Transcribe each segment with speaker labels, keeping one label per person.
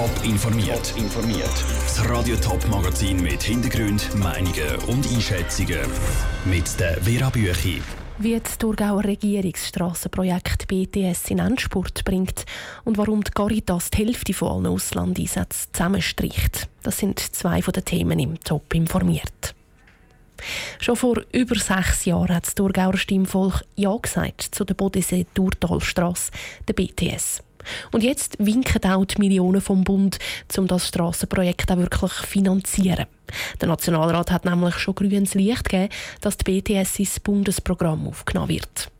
Speaker 1: Top informiert. informiert. Das Radio Top Magazin mit Hintergrund, Meinungen und Einschätzungen mit der Vera Büchi.
Speaker 2: Wie das Thurgauer Regierungsstrassenprojekt BTS in Endspurt bringt und warum die Caritas die Hälfte von allen Auslandeinsätzen zusammenstricht. Das sind zwei von den Themen im Top informiert. Schon vor über sechs Jahren hat das Thurgauer Stimmvolk Ja gesagt zu der Bodensee-Thurtalstrasse, der BTS. Und jetzt winken auch die Millionen vom Bund, um das Strassenprojekt auch wirklich zu finanzieren. Der Nationalrat hat nämlich schon grünes Licht gegeben, dass die BTS ins Bundesprogramm aufgenommen wird.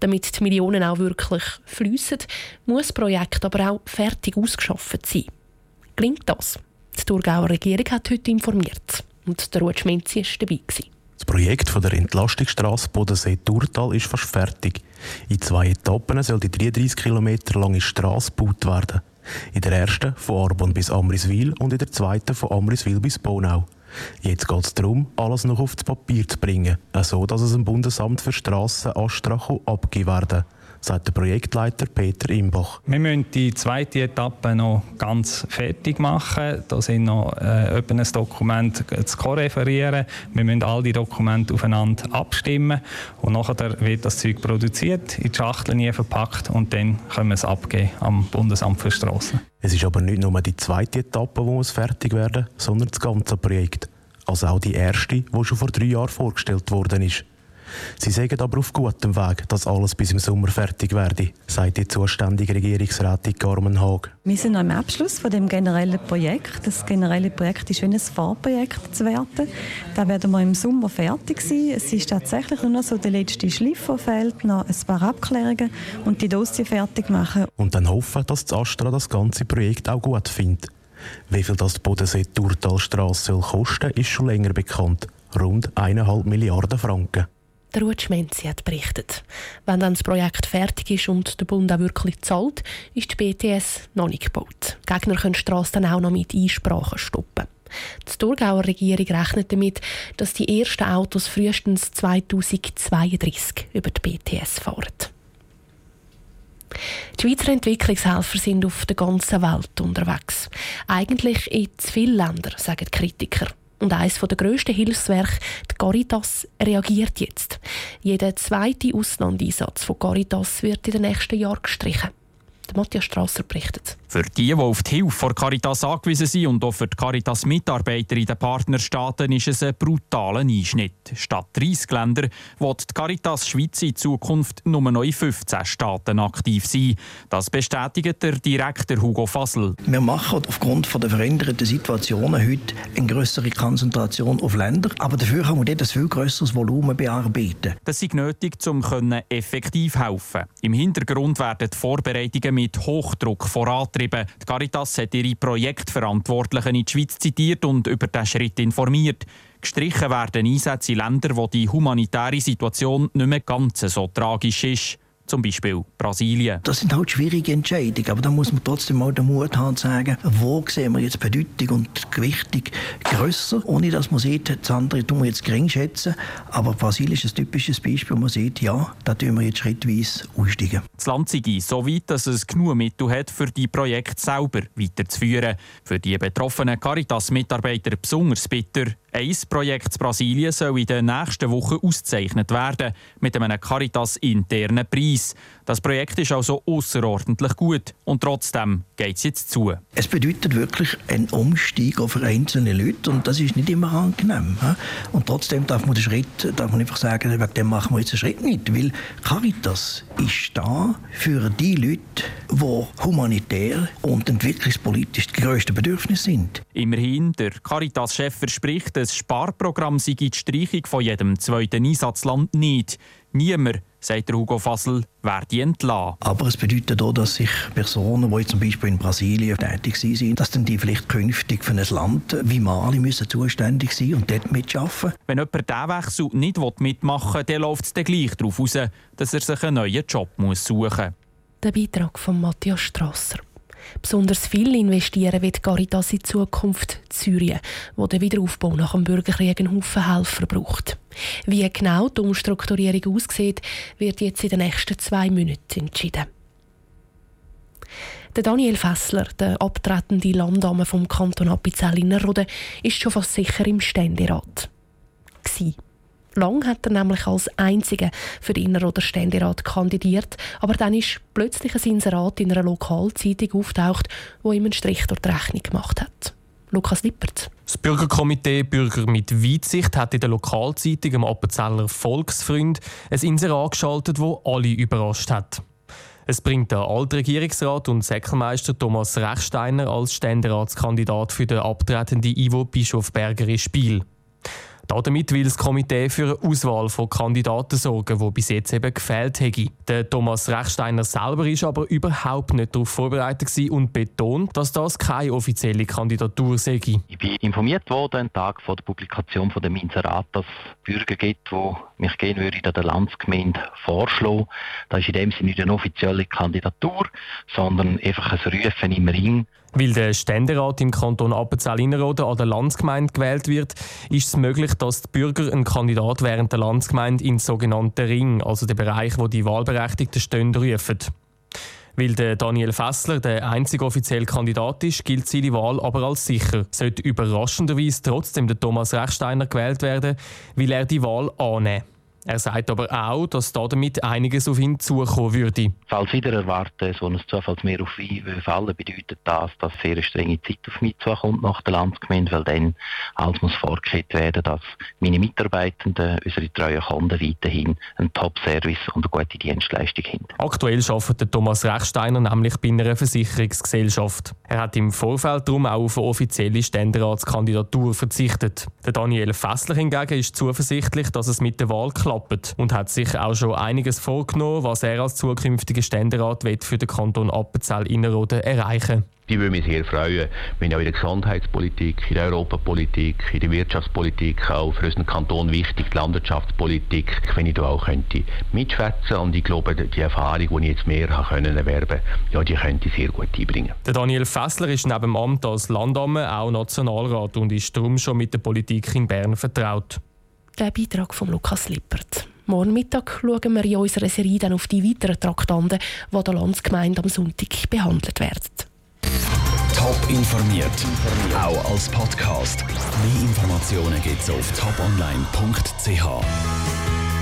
Speaker 2: Damit die Millionen auch wirklich fließen, muss das Projekt aber auch fertig ausgeschafft sein. Klingt das? Die Thurgauer Regierung hat heute informiert. Und der Ruud Schmenzi war dabei.
Speaker 3: Das Projekt von der Entlastungsstrasse Bodensee-Turtal ist fast fertig. In zwei Etappen soll die 33 km lange Strasse gebaut werden. In der ersten von Arbon bis Amriswil und in der zweiten von Amriswil bis Bonau. Jetzt geht es darum, alles noch aufs Papier zu bringen, so dass es dem Bundesamt für Strassen Astracho abgegeben werden sagt der Projektleiter Peter Imbach.
Speaker 4: Wir müssen die zweite Etappe noch ganz fertig machen. Da sind noch äh, ein Dokument zu korreferieren. Wir müssen all die Dokumente aufeinander abstimmen und nachher wird das Zeug produziert, in die Schachteln verpackt und dann können wir es abgeben am Bundesamt für Straßen.
Speaker 3: Es ist aber nicht nur die zweite Etappe, die muss fertig werden, sondern das ganze Projekt. Also auch die erste, die schon vor drei Jahren vorgestellt worden ist. Sie sagen aber auf gutem Weg, dass alles bis im Sommer fertig werde, sagt die zuständige Regierungsrätin Carmen Haag.
Speaker 5: Wir sind noch im Abschluss von dem generellen Projekt. Das generelle Projekt ist wie ein Fahrprojekt zu werten. Da werden wir im Sommer fertig sein. Es ist tatsächlich nur noch so der letzte Schliff, der fehlt, noch ein paar Abklärungen und die Dossier fertig machen.
Speaker 3: Und dann hoffen, dass das Astra das ganze Projekt auch gut findet. Wie viel das die Bodensee-Turtalstrasse kosten soll, ist schon länger bekannt. Rund 1,5 Milliarden Franken.
Speaker 2: Der Ruud Schmenzi hat berichtet. Wenn dann das Projekt fertig ist und der Bund auch wirklich zahlt, ist die BTS noch nicht gebaut. Gegner können die Strasse dann auch noch mit Einsprachen stoppen. Die Thurgauer Regierung rechnet damit, dass die ersten Autos frühestens 2032 über die BTS fahren. Die Schweizer Entwicklungshelfer sind auf der ganzen Welt unterwegs. Eigentlich in zu vielen Ländern, sagen die Kritiker. Und eines der grössten Hilfswerke, die Caritas, reagiert jetzt. Jeder zweite Auslandeinsatz von Caritas wird in den nächsten Jahren gestrichen. Matthias Strasser berichtet.
Speaker 6: Für die, die auf die Hilfe von Caritas angewiesen sind und auch für die Caritas-Mitarbeiter in den Partnerstaaten ist es ein brutaler Einschnitt. Statt 30 Länder wird die Caritas Schweiz in Zukunft nur noch in 15 Staaten aktiv sein. Das bestätigt der Direktor Hugo Fassel.
Speaker 7: Wir machen aufgrund der veränderten Situationen heute eine größere Konzentration auf Länder, aber dafür haben wir dort ein viel größeres Volumen bearbeiten.
Speaker 6: Das ist nötig, um effektiv helfen. Im Hintergrund werden die Vorbereitungen mit Hochdruck vorantrieben. Die Caritas hat ihre Projektverantwortlichen in die Schweiz zitiert und über diesen Schritt informiert. Gestrichen werden Einsätze in Ländern, wo die humanitäre Situation nicht mehr ganz so tragisch ist zum Beispiel Brasilien.
Speaker 7: Das sind halt schwierige Entscheidungen, aber da muss man trotzdem mal den Mut haben zu sagen, wo sehen wir jetzt Bedeutung und Gewichtung grösser, ohne dass man sieht, das andere tun wir jetzt gering schätzen, aber Brasilien ist ein typisches Beispiel, wo man sieht, ja, da tun wir jetzt schrittweise aussteigen.
Speaker 6: Das Land sei so weit, dass es genug Mittel hat, für die Projekte selber weiterzuführen. Für die betroffenen Caritas-Mitarbeiter besonders bitter, ein Projekt in Brasilien soll in den nächsten Wochen ausgezeichnet werden mit einem Caritas-internen Preis. Das Projekt ist also außerordentlich gut und trotzdem geht es jetzt zu.
Speaker 7: Es bedeutet wirklich einen Umstieg für einzelne Leute und das ist nicht immer angenehm. Und trotzdem darf man den Schritt, darf man einfach sagen, wegen dem machen wir jetzt einen Schritt nicht, weil Caritas ist da für die Leute, die humanitär und entwicklungspolitisch die grössten Bedürfnisse sind.
Speaker 6: Immerhin, der Caritas-Chef verspricht, das Sparprogramm sei die Streichung von jedem zweiten Einsatzland nicht. Niemand, sagt Hugo Fassel, werde entlassen.
Speaker 7: Aber es bedeutet auch, dass sich Personen, die zum Beispiel in Brasilien tätig sind, dass dann die vielleicht künftig für ein Land wie Mali müssen zuständig sein und dort mitarbeiten.
Speaker 6: Wenn jemand diesen Wechsel nicht mitmachen will, dann läuft es dann gleich darauf aus, dass er sich einen neuen Job suchen muss.
Speaker 2: Der Beitrag von Matthias Strasser. Besonders viel investieren wird Caritas in Zukunft Syrien, wo der Wiederaufbau nach dem Bürgerkrieg einen Haufen Helfer braucht. Wie genau die Umstrukturierung aussieht, wird jetzt in den nächsten zwei Minuten entschieden. Der Daniel Fessler, der abtretende Landdame vom Kanton Appenzell-Innerrhoden, ist schon fast sicher im Ständerat. Gsi. Lang hat er nämlich als einziger für den Innerrhoder Ständerat kandidiert, aber dann ist plötzlich ein Inserat in einer Lokalzeitung auftaucht, wo ihm einen Strich durch die Rechnung gemacht hat. Lukas Lippert.
Speaker 8: Das Bürgerkomitee Bürger mit Weitsicht hat in der Lokalzeitung am Appenzeller Volksfreund ein Inserat geschaltet, wo alle überrascht hat. Es bringt der alte Regierungsrat und Säckelmeister Thomas Rechsteiner als Ständeratskandidat für den abtretenden Ivo Bischofberger ins Spiel. Damit will das Komitee für eine Auswahl von Kandidaten sorgen, die bis jetzt eben gefehlt hätte. Der Thomas Rechsteiner selber ist aber überhaupt nicht darauf vorbereitet und betont, dass das keine offizielle Kandidatur sei.
Speaker 9: Ich bin informiert worden, am Tag vor der Publikation von dem Inserat, dass es Bürger gibt, die mich gehen würden in der Landsgemeinde vorschlagen. Das ist in dem Sinne nicht eine offizielle Kandidatur, sondern einfach ein Rufen im Ring
Speaker 8: weil der Ständerat im Kanton Appenzell-Innerrhoden an der Landsgemeinde gewählt wird, ist es möglich, dass die Bürger einen Kandidat während der Landsgemeinde in den sogenannten Ring, also den Bereich, wo die Wahlberechtigten stehen, rufen. Weil der Daniel Fessler der einzige offizielle Kandidat ist, gilt seine Wahl aber als sicher. Sollte überraschenderweise trotzdem der Thomas Rechsteiner gewählt werden, will er die Wahl annehmen. Er sagt aber auch, dass damit einiges auf ihn zukommen würde.
Speaker 9: Falls wieder erwarten, so ein Zufallsmeer auf ihn fallen, bedeutet das, dass sehr eine strenge Zeit auf mich zukommt nach der Landsgemeinde, weil dann alles muss vorgekehrt werden, dass meine Mitarbeitenden, unsere treuen Kunden weiterhin einen Top-Service und eine gute Dienstleistung haben.
Speaker 8: Aktuell arbeitet Thomas Rechsteiner nämlich bei einer Versicherungsgesellschaft. Er hat im Vorfeld darum auch auf eine offizielle Ständeratskandidatur verzichtet. Der Daniel Fessler hingegen ist zuversichtlich, dass es mit der Wahl geklappt und hat sich auch schon einiges vorgenommen, was er als zukünftiger Ständerat für den Kanton Appenzell-Innerrhoden erreichen
Speaker 10: die würde mich sehr freuen, wenn auch in der Gesundheitspolitik, in der Europapolitik, in der Wirtschaftspolitik, auch für unseren Kanton wichtig, die Landwirtschaftspolitik, wenn ich da auch könnte mitschwätzen und ich glaube, die Erfahrung, die ich jetzt mehr können erwerben ja, die könnte ich sehr gut einbringen.
Speaker 8: Der Daniel Fessler ist neben dem Amt als Landamme auch Nationalrat und ist darum schon mit der Politik in Bern vertraut.
Speaker 2: Der Beitrag von Lukas Lippert. Morgen Mittag schauen wir in unserer Serie dann auf die weiteren Traktanten, die der Landsgemeinde am Sonntag behandelt werden.
Speaker 1: Top informiert, auch als Podcast. Mehr Informationen gibt es auf toponline.ch.